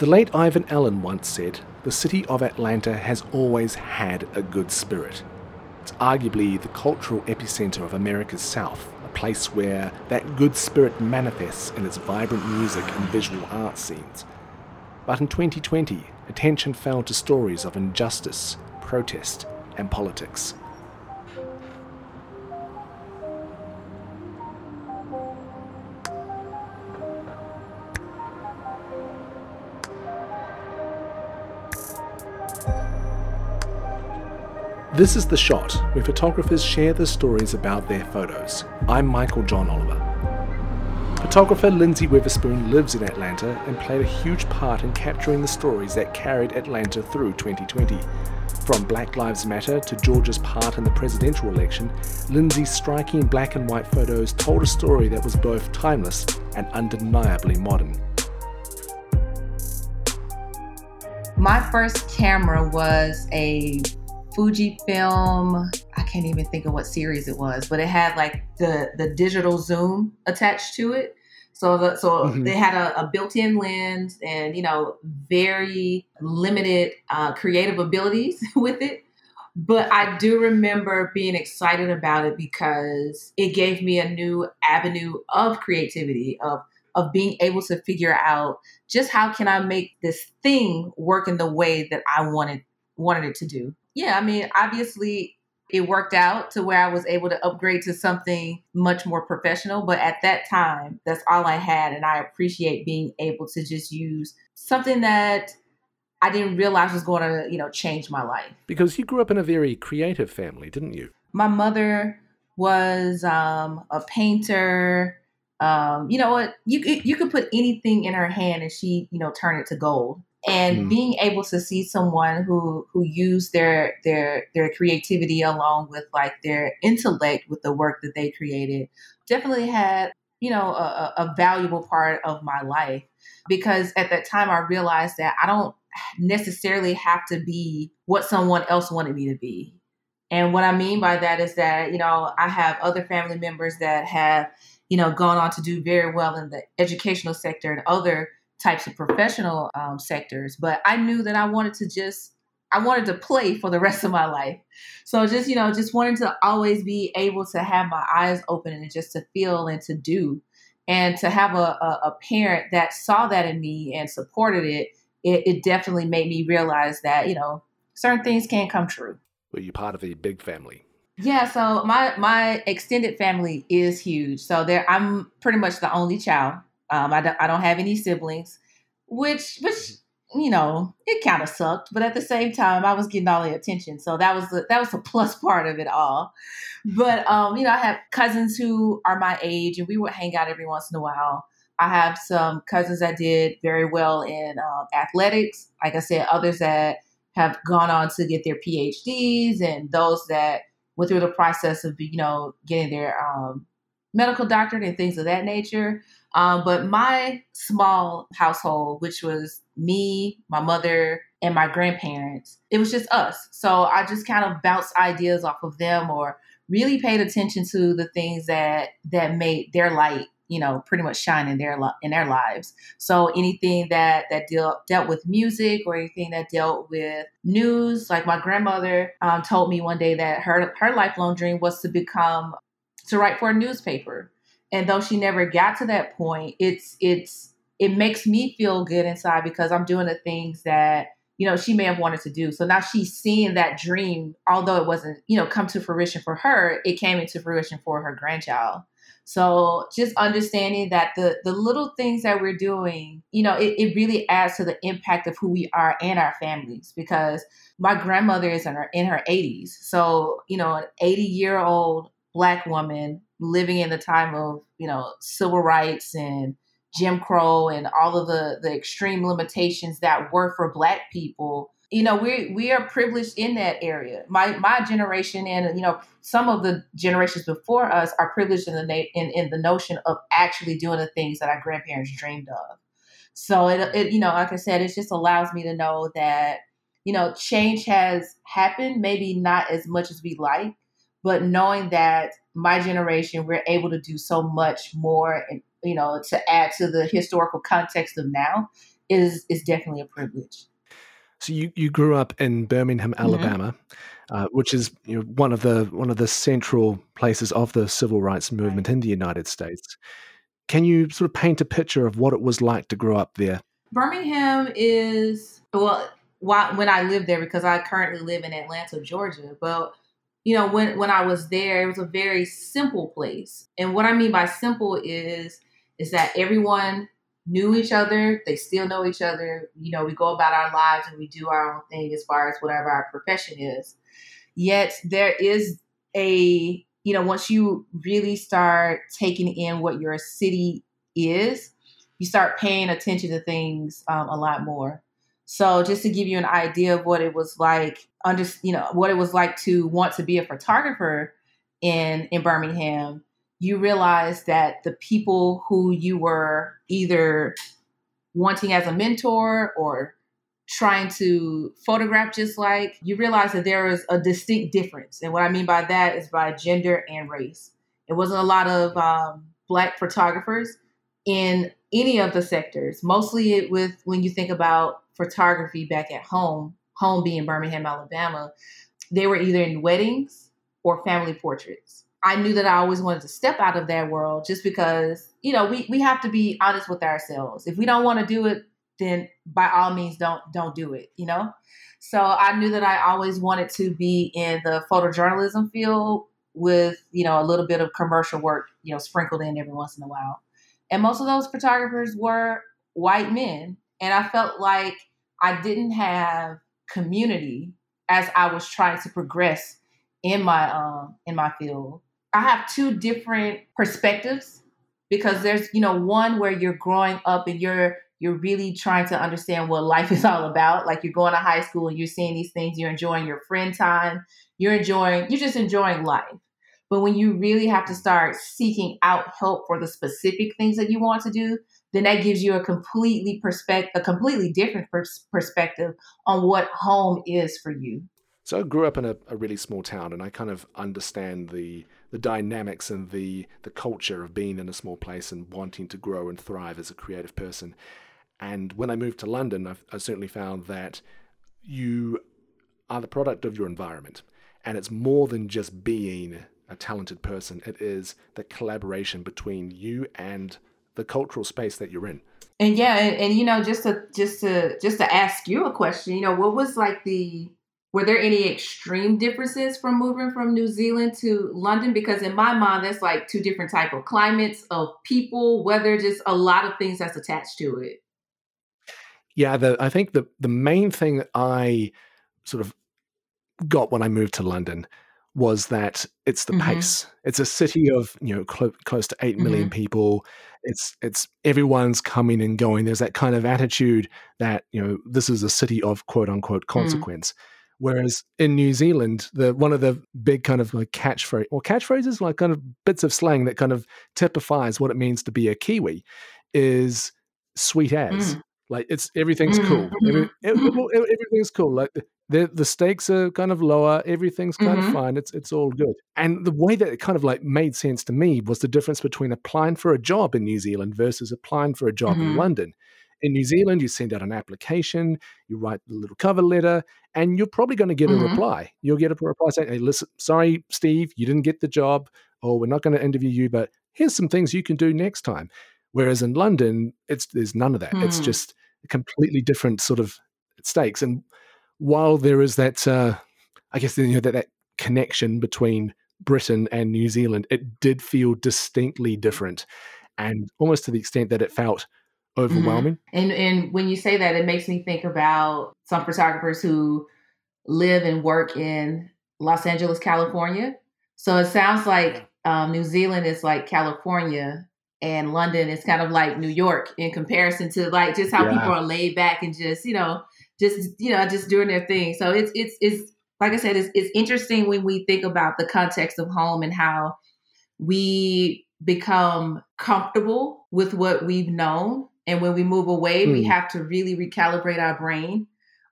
The late Ivan Allen once said, The city of Atlanta has always had a good spirit. It's arguably the cultural epicenter of America's South, a place where that good spirit manifests in its vibrant music and visual art scenes. But in 2020, attention fell to stories of injustice, protest, and politics. This is The Shot, where photographers share the stories about their photos. I'm Michael John Oliver. Photographer Lynsey Weatherspoon lives in Atlanta and played a huge part in capturing the stories that carried Atlanta through 2020. From Black Lives Matter to Georgia's part in the presidential election, Lynsey's striking black and white photos told a story that was both timeless and undeniably modern. My first camera was a Fujifilm. I can't even think of what series it was, but it had like the the digital zoom attached to it. So the, so mm-hmm. they had a, a, built-in lens and you know very limited uh, creative abilities with it. But I do remember being excited about it because it gave me a new avenue of creativity of of being able to figure out just how can I make this thing work in the way that I wanted wanted it to do yeah, I mean, obviously it worked out to where I was able to upgrade to something much more professional. But at that time, that's all I had. And I appreciate being able to just use something that I didn't realize was going to, you know, change my life. Because you grew up in a very creative family, didn't you? My mother was um, a painter. Um, you know what? You you could put anything in her hand and she, you know, turn it to gold and mm. being able to see someone who who used their their their creativity along with like their intellect with the work that they created definitely had you know a, a valuable part of my life because at that time i realized that i don't necessarily have to be what someone else wanted me to be and what i mean by that is that you know i have other family members that have you know gone on to do very well in the educational sector and other types of professional um, sectors, but I knew that I wanted to just I wanted to play for the rest of my life. So just you know, just wanted to always be able to have my eyes open and just to feel and to do, and to have a, a, a parent that saw that in me and supported it, it. It definitely made me realize that you know certain things can come true. Were you part of a big family? Yeah, so my my extended family is huge. So there, I'm pretty much the only child. Um, I, don't, I don't have any siblings, which which mm-hmm. you know it kind of sucked, but at the same time I was getting all the attention, so that was the that was the plus part of it all. But um, you know I have cousins who are my age, and we would hang out every once in a while. I have some cousins that did very well in um, athletics. Like I said, others that have gone on to get their PhDs, and those that went through the process of you know getting their um, medical doctorate and things of that nature. Um, but my small household, which was me, my mother, and my grandparents, it was just us. So I just kind of bounced ideas off of them or really paid attention to the things that that made their light you know pretty much shine in their in their lives so anything that that dealt dealt with music or anything that dealt with news like my grandmother um, told me one day that her her lifelong dream was to become to write for a newspaper. And though she never got to that point, it's it's it makes me feel good inside because I'm doing the things that you know she may have wanted to do. So now she's seeing that dream, although it wasn't you know come to fruition for her, it came into fruition for her grandchild. So just understanding that the the little things that we're doing, you know, it, it really adds to the impact of who we are and our families because my grandmother is in her in her 80s. So, you know, an 80 year old black woman living in the time of you know civil rights and Jim Crow and all of the the extreme limitations that were for black people you know we we are privileged in that area. My my generation and you know some of the generations before us are privileged in the na- in, in the notion of actually doing the things that our grandparents dreamed of. So it, it you know like i said it just allows me to know that you know change has happened maybe not as much as we like but knowing that my generation we're able to do so much more and you know to add to the historical context of now is is definitely a privilege. So you, you grew up in Birmingham, mm-hmm. Alabama, mm-hmm. uh, which is you know, one of the one of the central places of the civil rights movement right. in the United States. Can you sort of paint a picture of what it was like to grow up there? Birmingham is well, when I lived there because I currently live in Atlanta, Georgia. But you know, when when I was there, it was a very simple place. And what I mean by simple is is that everyone knew each other. They still know each other. You know, we go about our lives and we do our own thing as far as whatever our profession is. Yet there is a, you know, once you really start taking in what your city is, you start paying attention to things um, a lot more. So just to give you an idea of what it was like, under you know what it was like to want to be a photographer in in Birmingham, you realize that the people who you were either wanting as a mentor or trying to photograph just like, you realize that there is a distinct difference. And what I mean by that is by gender and race. It wasn't a lot of um, black photographers in any of the sectors. Mostly it with when you think about photography back at home, home being Birmingham, Alabama, they were either in weddings or family portraits. I knew that I always wanted to step out of that world just because, you know, we, we have to be honest with ourselves. If we don't want to do it, then by all means don't don't do it, you know? So I knew that I always wanted to be in the photojournalism field with, you know, a little bit of commercial work, you know, sprinkled in every once in a while. And most of those photographers were white men. And I felt like I didn't have community as I was trying to progress in my um in my field. I have two different perspectives because there's, you know, one where you're growing up and you're you're really trying to understand what life is all about. Like you're going to high school and you're seeing these things, you're enjoying your friend time, you're enjoying, you're just enjoying life. But when you really have to start seeking out help for the specific things that you want to do, then that gives you a completely perspective, a completely different pers- perspective on what home is for you. So I grew up in a, a really small town, and I kind of understand the the dynamics and the the culture of being in a small place and wanting to grow and thrive as a creative person. And when I moved to London, I've, I certainly found that you are the product of your environment, and it's more than just being a talented person. It is the collaboration between you and the cultural space that you're in. And yeah, and, and you know, just to just to just to ask you a question, you know, what was like the were there any extreme differences from moving from New Zealand to London? Because in my mind, that's like two different type of climates, of people, weather, just a lot of things that's attached to it. Yeah, the, I think the the main thing that I sort of got when I moved to London was that it's the mm-hmm. pace. It's a city of you know cl- close to eight million mm-hmm. people. It's it's everyone's coming and going. There's that kind of attitude that you know this is a city of quote unquote mm. consequence. Mm Whereas in New Zealand, the one of the big kind of like catchphrase or catchphrases, like kind of bits of slang that kind of typifies what it means to be a Kiwi, is sweet as. Mm. Like it's everything's mm. cool. Every, mm-hmm. everything's cool. Like the the stakes are kind of lower. Everything's kind mm-hmm. of fine. It's it's all good. And the way that it kind of like made sense to me was the difference between applying for a job in New Zealand versus applying for a job mm-hmm. in London. In New Zealand, you send out an application, you write a little cover letter, and you're probably going to get mm-hmm. a reply. You'll get a reply saying, "Hey, listen, sorry, Steve, you didn't get the job, or we're not going to interview you, but here's some things you can do next time." Whereas in London, it's there's none of that. It's just a completely different sort of stakes. And while there is that, uh, I guess you know that, that connection between Britain and New Zealand, it did feel distinctly different, and almost to the extent that it felt Mm-hmm. overwhelming. Mm-hmm. And and when you say that, it makes me think about some photographers who live and work in Los Angeles, California. So it sounds like um, New Zealand is like California, and London is kind of like New York in comparison to like just how yeah. people are laid back and just you know just you know just doing their thing. So it's it's it's like I said, it's it's interesting when we think about the context of home and how we become comfortable with what we've known and when we move away, mm. we have to really recalibrate our brain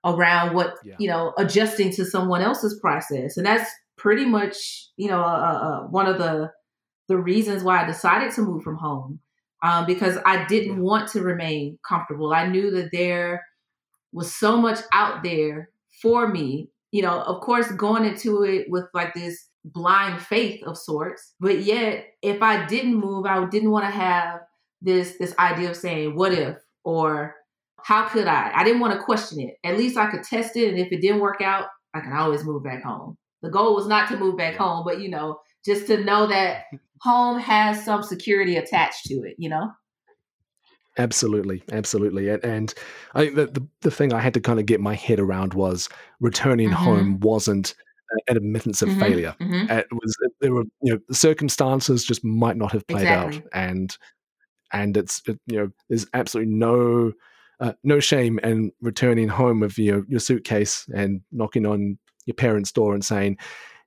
around what, yeah. you know, adjusting to someone else's process. And that's pretty much, you know, uh, uh, one of the the reasons why I decided to move from home. um, because I didn't want to remain comfortable. I knew that there was so much out there for me. You know, of course, going into it with like this blind faith of sorts, but yet if I didn't move, I didn't want to have this this idea of saying, "What if?" or "How could I?" I didn't want to question it. At least I could test it, and if it didn't work out, I can always move back home. The goal was not to move back home, but you know, just to know that home has some security attached to it. You know. Absolutely, absolutely, and and I think that the, the thing I had to kind of get my head around was returning mm-hmm. home wasn't an admittance of mm-hmm. failure. Mm-hmm. It was there were you know circumstances just might not have played exactly. out, and and it's it, you know there's absolutely no uh, no shame in returning home with your your suitcase and knocking on your parents' door and saying,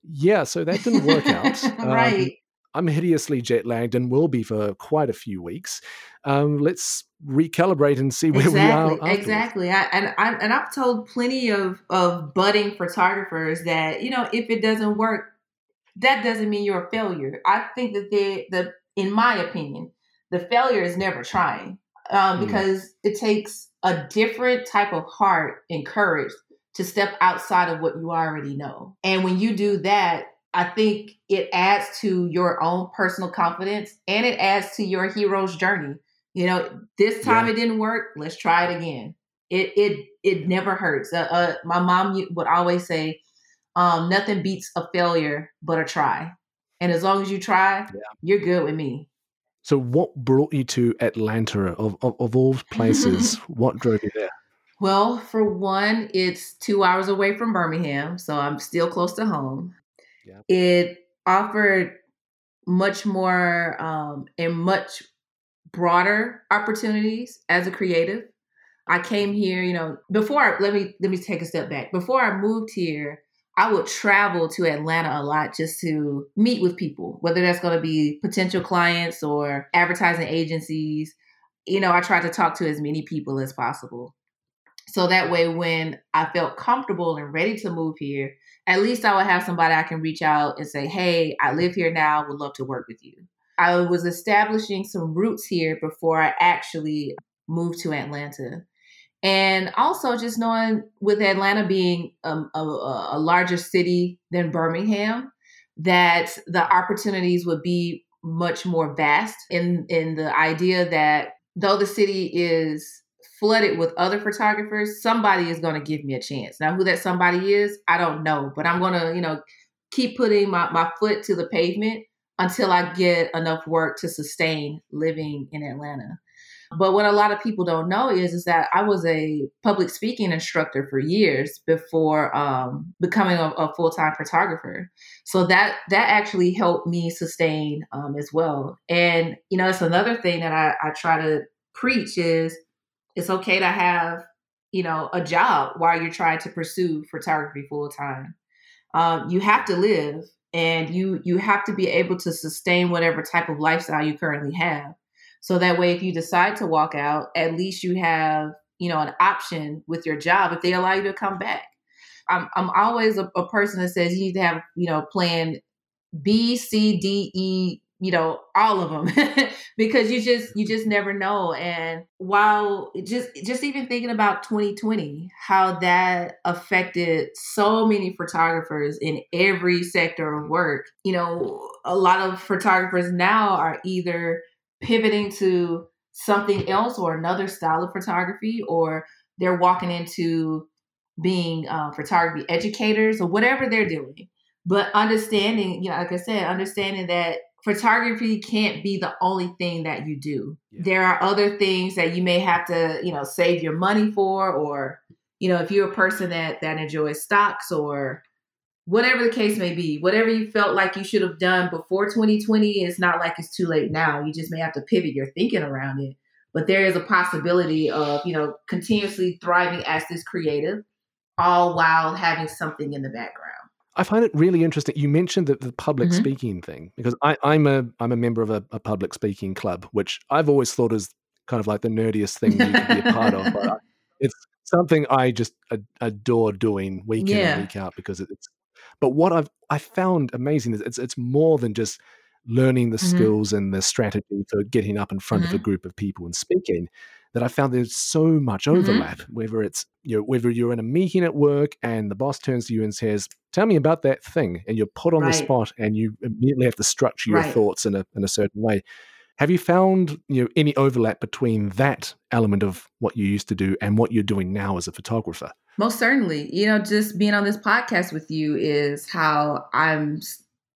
"Yeah, so that didn't work out." right. Um, I'm hideously jet lagged and will be for quite a few weeks. Um, let's recalibrate and see where exactly, we are. Afterwards. Exactly, I, and I, and I've told plenty of of budding photographers that you know if it doesn't work, that doesn't mean you're a failure. I think that they the in my opinion, the failure is never trying um, mm. because it takes a different type of heart and courage to step outside of what you already know. And when you do that, I think it adds to your own personal confidence and it adds to your hero's journey. You know, this time yeah. it didn't work. Let's try it again. It it it never hurts. Uh, uh, my mom would always say, um, "Nothing beats a failure but a try." And as long as you try, yeah. you're good with me. So, what brought you to Atlanta of of, of all places? what drove you there? Well, for one, it's two hours away from Birmingham, so I'm still close to home. Yeah. It offered much more um, and much broader opportunities as a creative. I came here, you know, before let me let me take a step back. Before I moved here, I would travel to Atlanta a lot just to meet with people, whether that's going to be potential clients or advertising agencies. You know, I tried to talk to as many people as possible. So that way, when I felt comfortable and ready to move here, at least I would have somebody I can reach out and say, Hey, I live here now, would love to work with you. I was establishing some roots here before I actually moved to Atlanta. And also, just knowing with Atlanta being um, a, a, a larger city than Birmingham, that the opportunities would be much more vast in in the idea that though the city is flooded with other photographers, somebody is going to give me a chance. Now, who that somebody is, I don't know, but I'm going to, you know, keep putting my, my foot to the pavement until I get enough work to sustain living in Atlanta. But what a lot of people don't know is, is that I was a public speaking instructor for years before um, becoming a, a full time photographer. So that that actually helped me sustain um, as well. And you know, it's another thing that I, I try to preach is it's okay to have, you know, a job while you're trying to pursue photography full time. Um, you have to live and you you have to be able to sustain whatever type of lifestyle you currently have. So that way if you decide to walk out, at least you have, you know, an option with your job if they allow you to come back. I'm I'm always a, a person that says you need to have, you know, plan B, C, D, E, you know all of them because you just you just never know. And while just just even thinking about 2020 how that affected so many photographers in every sector of work. You know a lot of photographers now are either pivoting to something else or another style of photography or they're walking into being uh, photography educators or whatever they're doing. But understanding you know like i said understanding that photography can't be the only thing that you do. Yeah. There are other things that you may have to, you know, save your money for or you know, if you're a person that that enjoys stocks or whatever the case may be, whatever you felt like you should have done before 2020, it's not like it's too late now. You just may have to pivot your thinking around it. But there is a possibility of, you know, continuously thriving as this creative, all while having something in the background. I find it really interesting. You mentioned that the public mm-hmm. speaking thing because I, am a I'm a member of a, a, public speaking club, which I've always thought is kind of like the nerdiest thing you could be a part of. But it's something I just adore doing week yeah. in and week out because it's. But what I've I found amazing is it's it's more than just learning the mm-hmm. skills and the strategy for getting up in front mm-hmm. of a mm-hmm. group of people and speaking that I found there's so much mm-hmm. overlap. Mm-hmm. Whether it's you know whether you're in a meeting at work and the boss turns to you and says, "Tell me about that thing," and you're put on right. the spot and you immediately have to structure your right. thoughts in a in a certain way. Have you found you know any overlap between that element of what you used to do and what you're doing now as a photographer? Most certainly. You know, just being on this podcast with you is how I'm,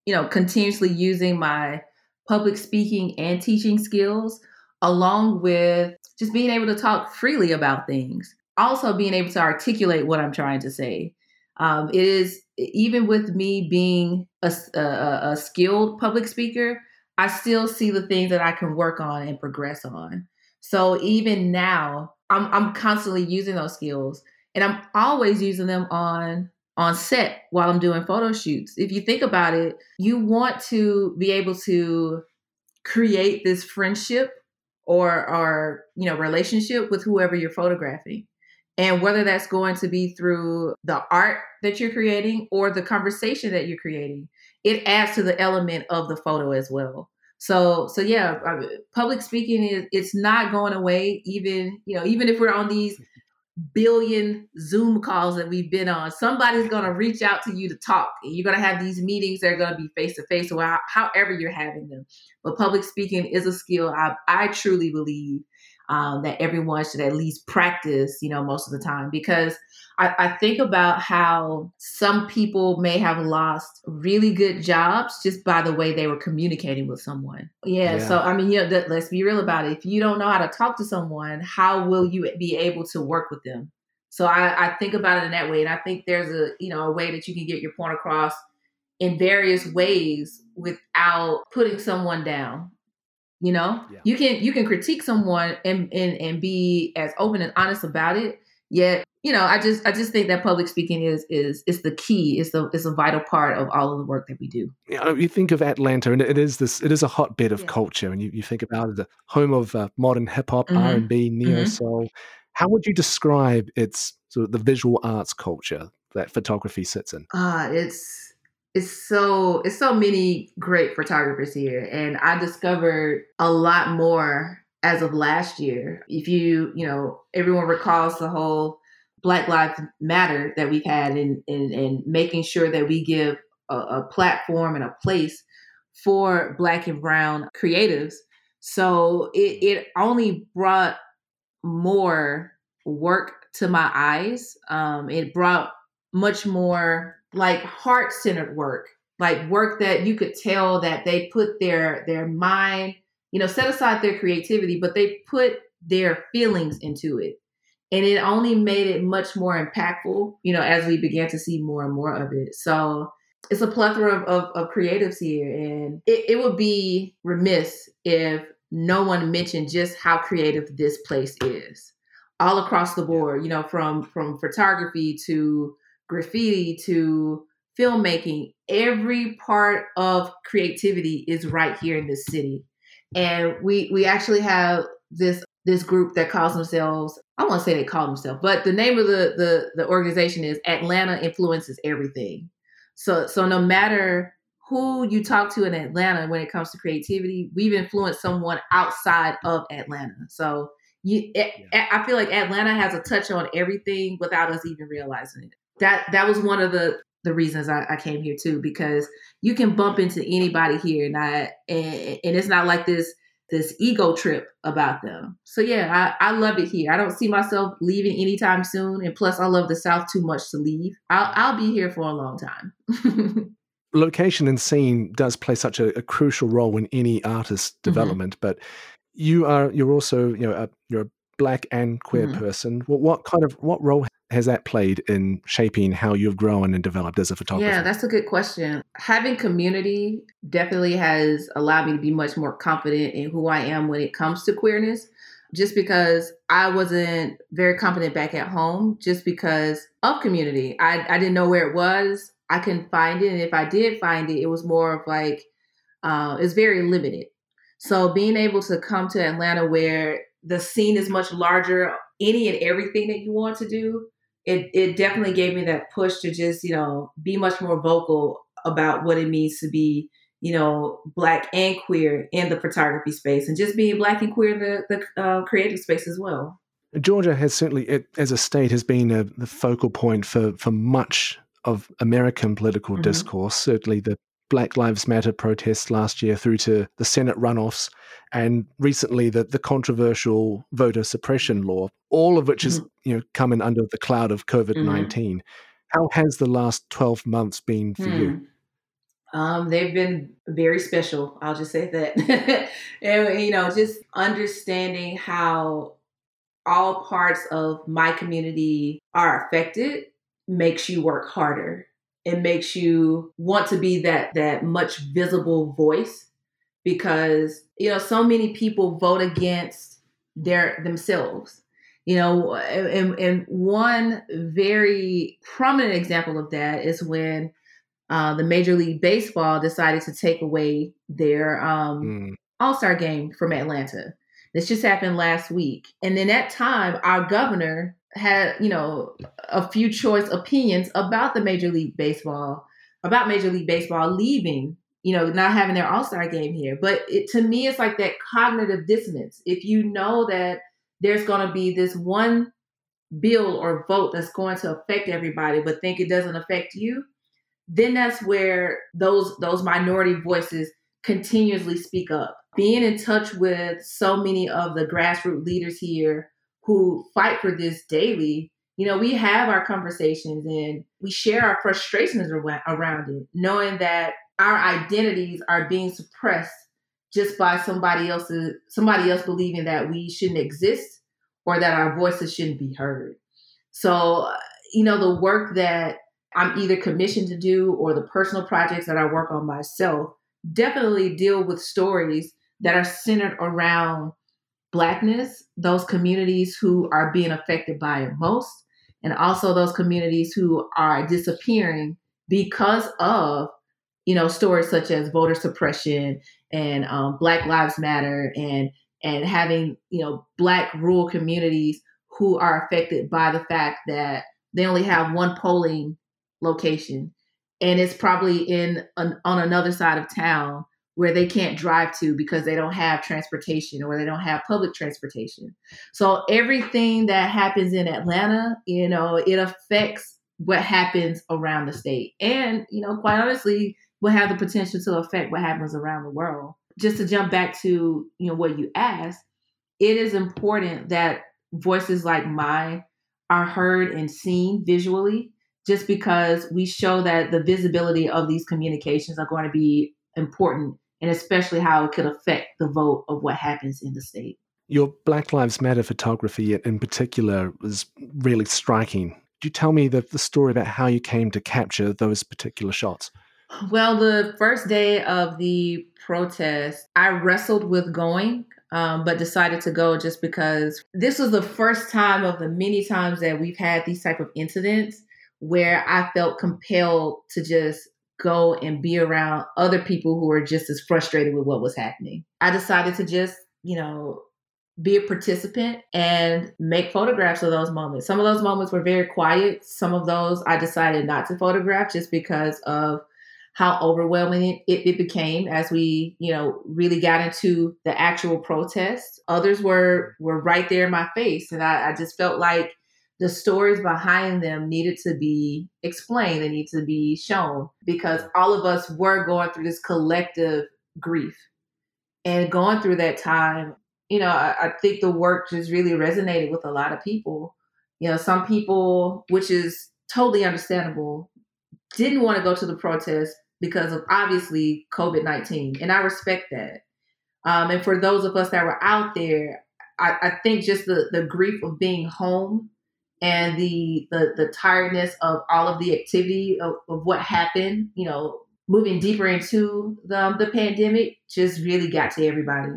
you know, continuously using my public speaking and teaching skills along with just being able to talk freely about things. Also, being able to articulate what I'm trying to say. Um, it is even with me being a, a, a skilled public speaker, I still see the things that I can work on and progress on. So even now, I'm I'm constantly using those skills, and I'm always using them on on set while I'm doing photo shoots. If you think about it, you want to be able to create this friendship or or you know relationship with whoever you're photographing. And whether that's going to be through the art that you're creating or the conversation that you're creating it adds to the element of the photo as well. So so yeah public speaking is it's not going away even you know even if we're on these billion Zoom calls that we've been on. Somebody's going to reach out to you to talk. And you're going to have these meetings that are going to be face to face or however you're having them. But public speaking is a skill I, I truly believe um, that everyone should at least practice, you know, most of the time. Because I, I, think about how some people may have lost really good jobs just by the way they were communicating with someone. Yeah. yeah. So, I mean, you know, let's be real about it. If you don't know how to talk to someone, how will you be able to work with them? So I, I think about it in that way. And I think there's a, you know, a way that you can get your point across in various ways without putting someone down you know yeah. you can you can critique someone and, and and be as open and honest about it yet you know i just i just think that public speaking is is is the key it's the it's a vital part of all of the work that we do you, know, you think of atlanta and it is this it is a hotbed of yeah. culture and you, you think about it the home of uh, modern hip-hop mm-hmm. r&b neo mm-hmm. soul how would you describe its sort of the visual arts culture that photography sits in uh it's it's so it's so many great photographers here and i discovered a lot more as of last year. If you you know everyone recalls the whole black lives matter that we've had in in, in making sure that we give a, a platform and a place for black and brown creatives. So it, it only brought more work to my eyes. Um, it brought much more like heart centered work, like work that you could tell that they put their their mind, you know, set aside their creativity, but they put their feelings into it. And it only made it much more impactful, you know, as we began to see more and more of it. So it's a plethora of, of, of creatives here. And it, it would be remiss if no one mentioned just how creative this place is all across the board you know from from photography to graffiti to filmmaking, every part of creativity is right here in this city. And we we actually have this this group that calls themselves I won't say they call themselves, but the name of the the the organization is Atlanta Influences Everything. So so no matter who you talk to in Atlanta when it comes to creativity, we've influenced someone outside of Atlanta. So you, eh, yeah. Eh, I feel like Atlanta has a touch on everything without us even realizing it that that was one of the the reasons I, I, came here too because you can bump into anybody here and I and, and it's not like this this ego trip about them. So yeah, I, I love it here. I don't see myself leaving anytime soon. And plus I love the South too much to leave. I'll I'll be here for a long time. Location and scene does play such a, a crucial role in any artist mm-hmm. development, mm-hmm. but you are you're also, you know, a, you're a black and queer mm-hmm. person. What, what kind of what role has that played in shaping how you've grown and developed as a photographer? Yeah, that's a good question. Having community definitely has allowed me to be much more confident in who I am when it comes to queerness. Just because I wasn't very confident back at home, just because of community. I, I didn't know where it was. I couldn't find it. And if I did find it, it was more of like, uh, it's very limited. So being able to come to Atlanta where the scene is much larger, any and everything that you want to do, it it definitely gave me that push to just you know be much more vocal about what it means to be you know, black and queer in the photography space, and just being black and queer in the, the uh, creative space as well. Georgia has certainly, it, as a state, has been a, the focal point for for much of American political mm-hmm. discourse. Certainly, the Black Lives Matter protests last year through to the Senate runoffs, and recently the, the controversial voter suppression law, all of which mm-hmm. has you know come in under the cloud of COVID 19. Mm-hmm. How has the last 12 months been for you? Hmm. Um, they've been very special. I'll just say that. and, you know, just understanding how all parts of my community are affected makes you work harder. It makes you want to be that that much visible voice because you know so many people vote against their themselves. You know, and, and one very prominent example of that is when uh, the Major League Baseball decided to take away their um, mm. All Star game from Atlanta. This just happened last week. And in that time, our governor had, you know, a few choice opinions about the Major League Baseball, about Major League Baseball leaving, you know, not having their All Star game here. But it, to me, it's like that cognitive dissonance. If you know that there's going to be this one bill or vote that's going to affect everybody, but think it doesn't affect you, then that's where those those minority voices continuously speak up. Being in touch with so many of the grassroots leaders here who fight for this daily, you know, we have our conversations and we share our frustrations around it, knowing that our identities are being suppressed just by somebody else's somebody else believing that we shouldn't exist or that our voices shouldn't be heard. So, you know, the work that I'm either commissioned to do or the personal projects that I work on myself definitely deal with stories that are centered around blackness, those communities who are being affected by it most, and also those communities who are disappearing because of you know stories such as voter suppression and um, Black Lives Matter and and having you know black rural communities who are affected by the fact that they only have one polling location and it's probably in an, on another side of town where they can't drive to because they don't have transportation or they don't have public transportation. So everything that happens in Atlanta, you know, it affects what happens around the state. And, you know, quite honestly, will have the potential to affect what happens around the world. Just to jump back to, you know, what you asked, it is important that voices like mine are heard and seen visually just because we show that the visibility of these communications are going to be important and especially how it could affect the vote of what happens in the state. Your Black Lives Matter photography in particular was really striking. Could you tell me the, the story about how you came to capture those particular shots? Well, the first day of the protest, I wrestled with going, um, but decided to go just because this was the first time of the many times that we've had these type of incidents where I felt compelled to just go and be around other people who are just as frustrated with what was happening. I decided to just, you know, be a participant and make photographs of those moments. Some of those moments were very quiet. Some of those I decided not to photograph just because of how overwhelming it, it, became as we, you know, really got into the actual protests. Others were were right there in my face. And I, I just felt like the stories behind them needed to be explained they need to be shown because all of us were going through this collective grief. And going through that time you know I, I, think the work just really resonated with a lot of people. You know some people which is totally understandable didn't want to go to the protest because of obviously covid-19 and i respect that. Um, and for those of us that were out there I, I think just the, the grief of being home and the the, the tiredness of all of the activity of, of what happened, you know, moving deeper into the, the pandemic just really got to everybody.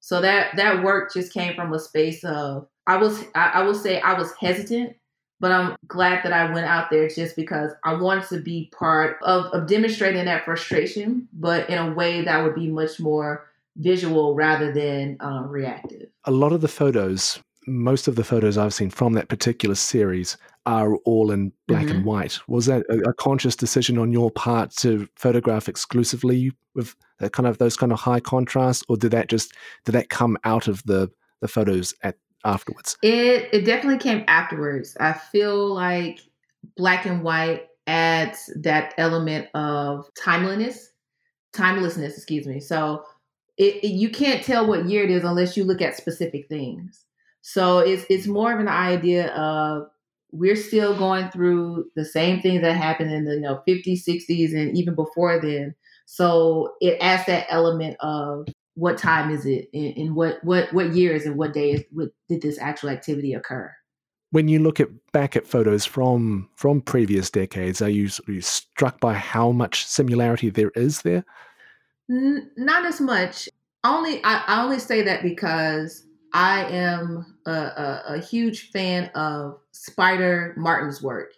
So that that work just came from a space of I was I, I will say I was hesitant, but I'm glad that I went out there just because I wanted to be part of, of demonstrating that frustration, but in a way that would be much more visual rather than uh, reactive. A lot of the photos most of the photos I've seen from that particular series are all in black Mhm. and white. Was that a, a conscious decision on your part to photograph exclusively with that kind of those kind of high contrast, or did that just did that come out of the the photos at afterwards? It it definitely came afterwards. I feel like black and white adds that element of timeliness, timelessness, excuse me. So it, it- you can't tell what year it is unless you look at specific things. So it's it's more of an idea of we're still going through the same things that happened in the you know 50s, 60s, and even before then. So it adds that element of what time is it and, and what what what year is it what day is what did this actual activity occur When you look at back at photos from from previous decades, are you, are you struck by how much similarity there is there? N- not as much only I, I only say that because i am a, a, a huge fan of spider martin's work.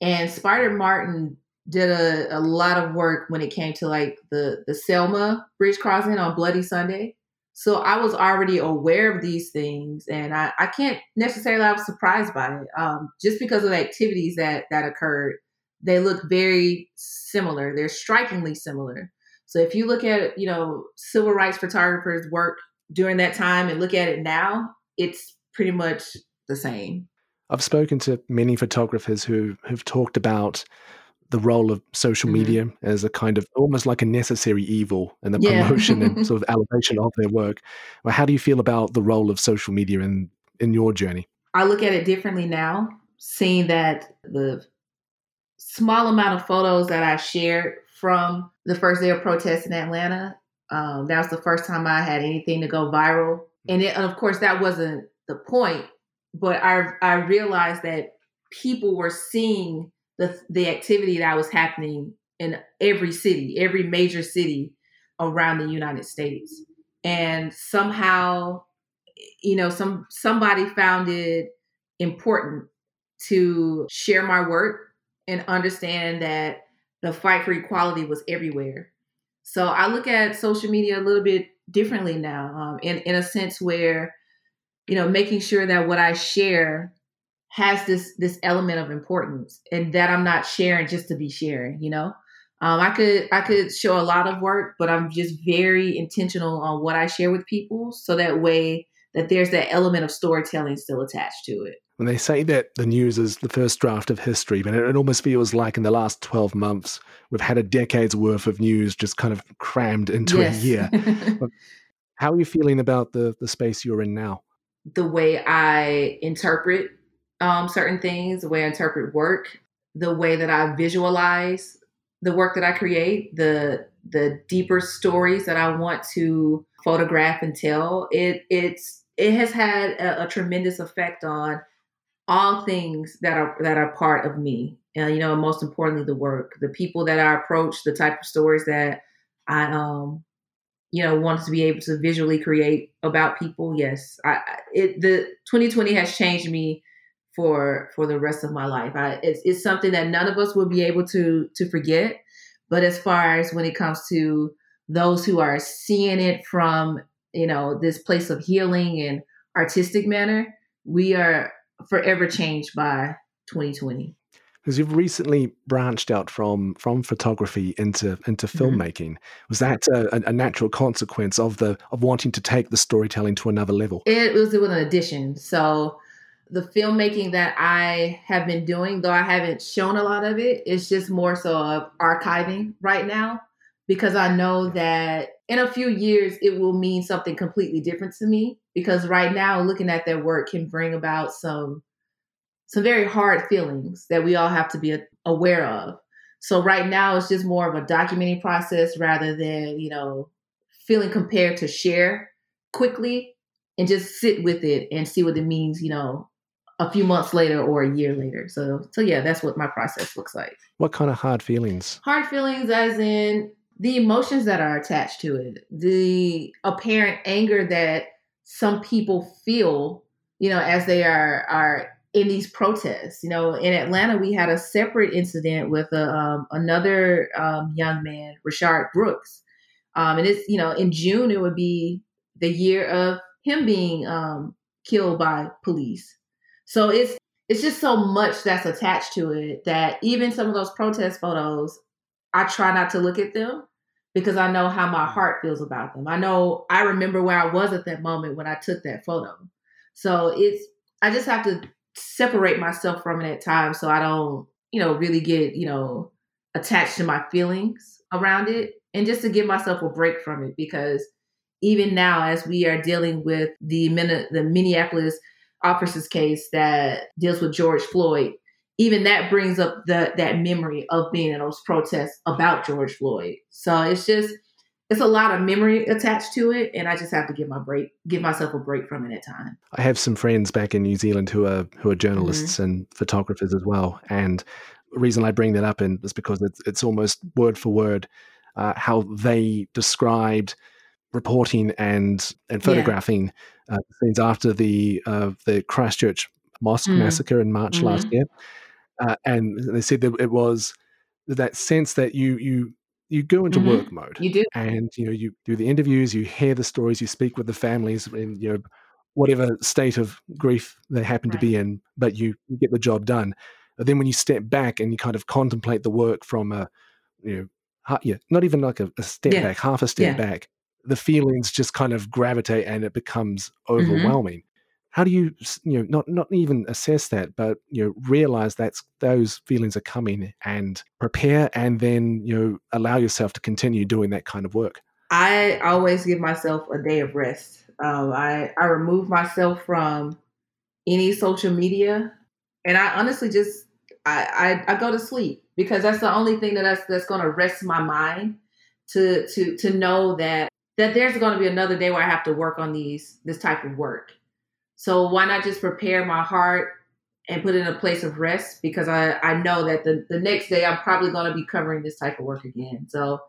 And spider martin did a, a lot of work when it came to like the the selma bridge crossing on bloody sunday. So i was already aware of these things and i, I can't necessarily i was surprised by it. Um, just because of the activities that that occurred they look very similar. They're strikingly similar. So if you look at you know civil rights photographers work during that time and look at it now it's pretty much the same I've spoken to many photographers who have talked about the role of social Mhm. media as a kind of almost like a necessary evil in the Yeah. promotion and sort of elevation of their work. Well, how do you feel about the role of social media in in your journey? I look at it differently now, seeing that the small amount of photos that I shared from the first day of protest in Atlanta, um, that was the first time I had anything to go viral. And, it, and of course, that wasn't the point, but I, I realized that people were seeing the, the activity that was happening in every city, every major city around the United States. And somehow, you know, some somebody found it important to share my work and understand that the fight for equality was everywhere. So I look at social media a little bit differently now, um, in in a sense where, you know, making sure that what I share has this this element of importance, and that I'm not sharing just to be sharing. You know, um, I could I could show a lot of work, but I'm just very intentional on what I share with people, so that way that there's that element of storytelling still attached to it. When they say that the news is the first draft of history, but it, almost feels like in the last 12 months, we've had a decade's worth of news just kind of crammed into a year. How are you feeling about the, the space you're in now? the way I interpret um, certain things, the way I interpret work, the way that I visualize the work that I create, the the deeper stories that I want to photograph and tell. It it's it has had a, a tremendous effect on all things that are that are part of me. And you know, most importantly, the work, the people that I approach, the type of stories that I um you know wanted to be able to visually create about people yes. I it the 2020 has changed me for for the rest of my life. I, it's, it's something that none of us will be able to to forget. But as far as when it comes to those who are seeing it from you know this place of healing and artistic manner we are forever changed by 2020 Because you've recently branched out from from photography into into Mhm. filmmaking. Was that a, a- natural consequence of the of wanting to take the storytelling to another level? It was with an addition. So the filmmaking that I have been doing, though I haven't shown a lot of it, it's just more so of archiving right now because I know that in a few years it will mean something completely different to me. Because right now, looking at their work can bring about some some very hard feelings that we all have to be aware of. So right now, it's just more of a documenting process rather than you know feeling compared to share quickly and just sit with it and see what it means, you know, a few months later or a year later. So so yeah, that's what my process looks like. What kind of hard feelings? Hard feelings as in the emotions that are attached to it, the apparent anger that some people feel, you know, as they are are in these protests. You know, in Atlanta, we had a separate incident with a, um, another um, young man, Rayshard Brooks, um, and it's you know in June it would be the year of him being um, killed by police. So it's it's just so much that's attached to it that even some of those protest photos, I try not to look at them because I know how my mm-hmm. heart feels about them. I know I remember where I was at that moment when I took that photo. So it's I just have to separate myself from it at times so I don't, you know, really get, you know, attached to my feelings around it and just to give myself a break from it because even now as we are dealing with the the Minneapolis officer's case that deals with George Floyd, even that brings up the that memory of being in those protests about George Floyd. So it's just it's a lot of memory attached to it, and I just have to give my break, give myself a break from it at times. I have some friends back in New Zealand who are who are journalists mm-hmm. and photographers as well, and the reason I bring that up in is because it's it's almost word for word uh, how they described reporting and and photographing yeah. uh, scenes after the uh, the Christchurch mosque mm. massacre in March mm-hmm. last year, uh, and they said that it was that sense that you you you go into mm-hmm. work mode. You do, and you know you do the interviews, you hear the stories, you speak with the families, and you know whatever state of grief they happen right. to be in, but you, you get the job done. But then when you step back and you kind of contemplate the work from a you know yeah, not even like a, a step yeah. back, half a step yeah. back, the feelings just kind of gravitate and it becomes mm-hmm. overwhelming. How do you, you know, not not even assess that, but you know, realize that those feelings are coming and prepare, and then you know, allow yourself to continue doing that kind of work. I always give myself a day of rest. Um, I I remove myself from any social media, and I honestly just I, I, I go to sleep because that's the only thing that that's that's going to rest my mind to to to know that that there's going to be another day where I have to work on these this type of work. So why not just prepare my heart and put in a place of rest because I I know that the the next day I'm probably going to be covering this type of work again. So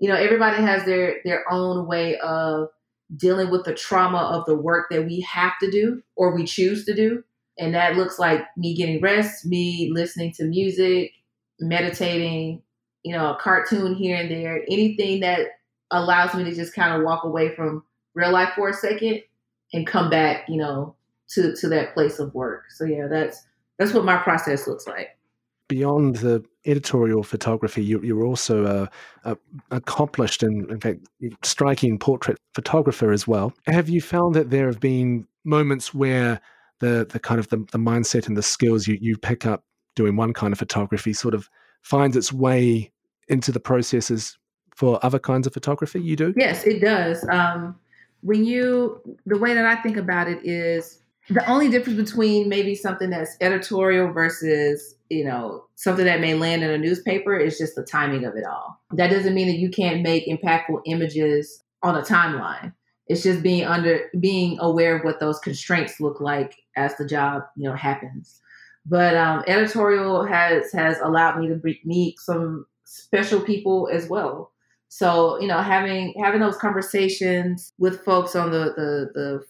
you know everybody has their their own way of dealing with the trauma of the work that we have to do or we choose to do and that looks like me getting rest, me listening to music, meditating, you know, a cartoon here and there, anything that allows me to just kind of walk away from real life for a second and come back, you know, to to that place of work. So yeah, that's that's what my process looks like. Beyond the editorial photography, you, you're also a, a accomplished and, in fact, striking portrait photographer as well. Have you found that there have been moments where the the kind of the, the mindset and the skills you, you pick up doing one kind of photography sort of finds its way into the processes for other kinds of photography you do yes it does um, when you the way that i think about it is the only difference between maybe something that's editorial versus you know something that may land in a newspaper is just the timing of it all. That doesn't mean that you can't make impactful images on a timeline. It's just being under being aware of what those constraints look like as the job you know happens. But um, editorial has has allowed me to meet some special people as well. So you know having having those conversations with folks on the the, the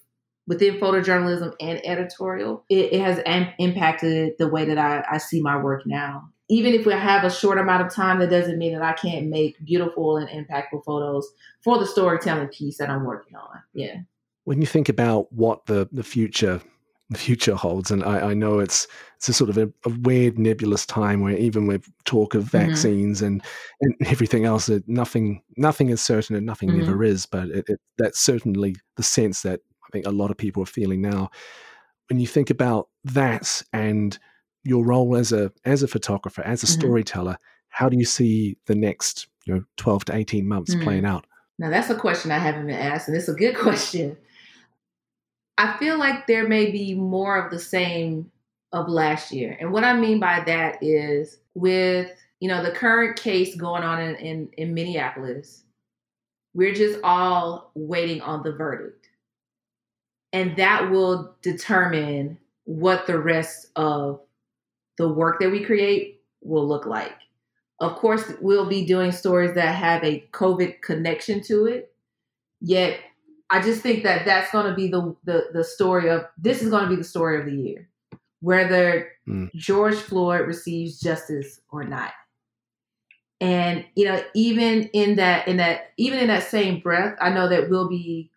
within photojournalism and editorial it, it has am- impacted the way that I, I see my work now even if we have a short amount of time, that doesn't mean that I can't make beautiful and impactful photos for the storytelling piece that I'm working on. Yeah. When you think about what the, the future the future holds, and I, I know it's it's a sort of a, a, weird nebulous time where even with talk of mm-hmm. vaccines mm-hmm. and, and everything else, that nothing nothing is certain and nothing mm-hmm. never is. But it, it, that's certainly the sense that I think a lot of people are feeling now. When you think about that and your role as a as a photographer, as a mm-hmm. storyteller, how do you see the next you know 12 to 18 months mm-hmm. playing out? Now that's a question I haven't been asked, and it's a good question. I feel like there may be more of the same of last year. And what I mean by that is with, you know, the current case going on in, in, in Minneapolis, we're just all waiting on the verdict. And that will determine what the rest of the work that we create will look like. Of course, we'll be doing stories that have a COVID connection to it. Yet, I just think that that's going to be the, the the story of this is going to be the story of the year, whether mm. George Floyd receives justice or not. And you know, even in that in that even in that same breath, I know that we'll be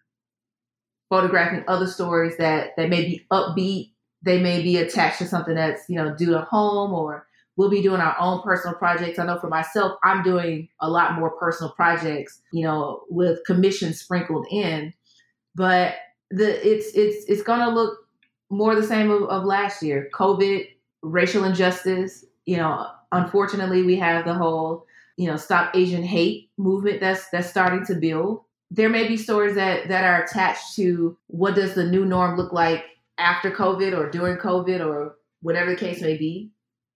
photographing other stories that that may be upbeat they may be attached to something that's you know due to home or we'll be doing our own personal projects. I know for myself, I'm doing a lot more personal projects, you know, with commissions sprinkled in. But the it's it's it's gonna look more the same of, of last year. COVID, racial injustice, you know, unfortunately we have the whole, you know, stop Asian hate movement that's that's starting to build. There may be stories that that are attached to what does the new norm look like after COVID or during COVID or whatever the case may be.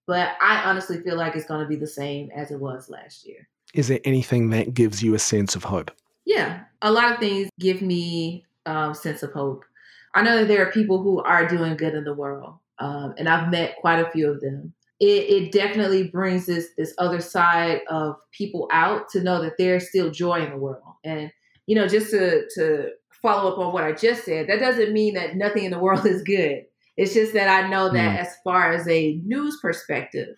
But I honestly feel like it's going to be the same as it was last year. Is there anything that gives you a sense of hope? Yeah, a lot of things give me a um, sense of hope. I know that there are people who are doing good in the world, um, and I've met quite a few of them. It, it definitely brings this this other side of people out to know that there's still joy in the world. And you know, just to to follow up on what I just said, that doesn't mean that nothing in the world is good. It's just that I know that mm. as far as a news perspective,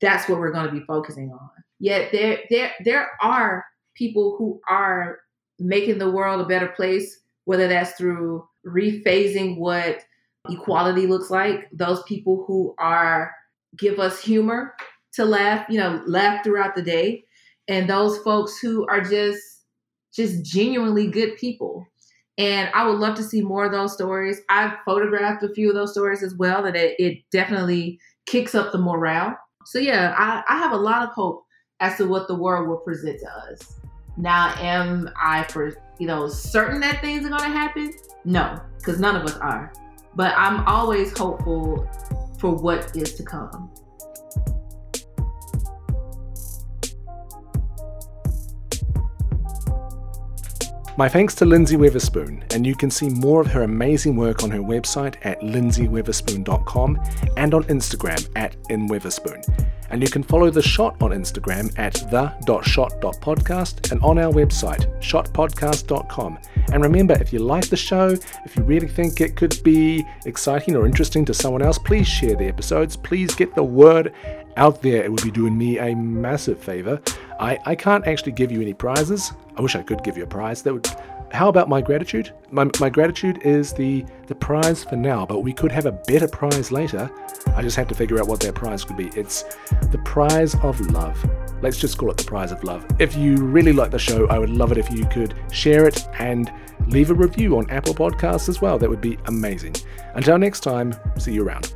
that's what we're going to be focusing on. Yet there there there are people who are making the world a better place, whether that's through rephasing what equality looks like, those people who are give us humor to laugh, you know, laugh throughout the day, and those folks who are just just genuinely good people and I would love to see more of those stories. I've photographed a few of those stories as well, that it, it definitely kicks up the morale. So, yeah, I, I have a lot of hope as to what the world will present to us. Now, am I for you know certain that things are going to happen? No, because none of us are. But I'm always hopeful for what is to come. My thanks to Lynsey Weatherspoon, and you can see more of her amazing work on her website at lynseyweatherspoon.com and on Instagram at inweatherspoon. And you can follow The Shot on Instagram at the.shot.podcast and on our website, shotpodcast.com. And remember, if you like the show, if you really think it could be exciting or interesting to someone else, please share the episodes. Please get the word out there. It would be doing me a massive favor. I, I can't actually give you any prizes. I wish I could give you a prize. That would. How about my gratitude? My, my gratitude is the the prize for now, but we could have a better prize later. I just have to figure out what that prize could be. It's the prize of love. Let's just call it the prize of love. If you really like the show, I would love it if you could share it and leave a review on Apple Podcasts as well. That would be amazing. Until next time, see you around.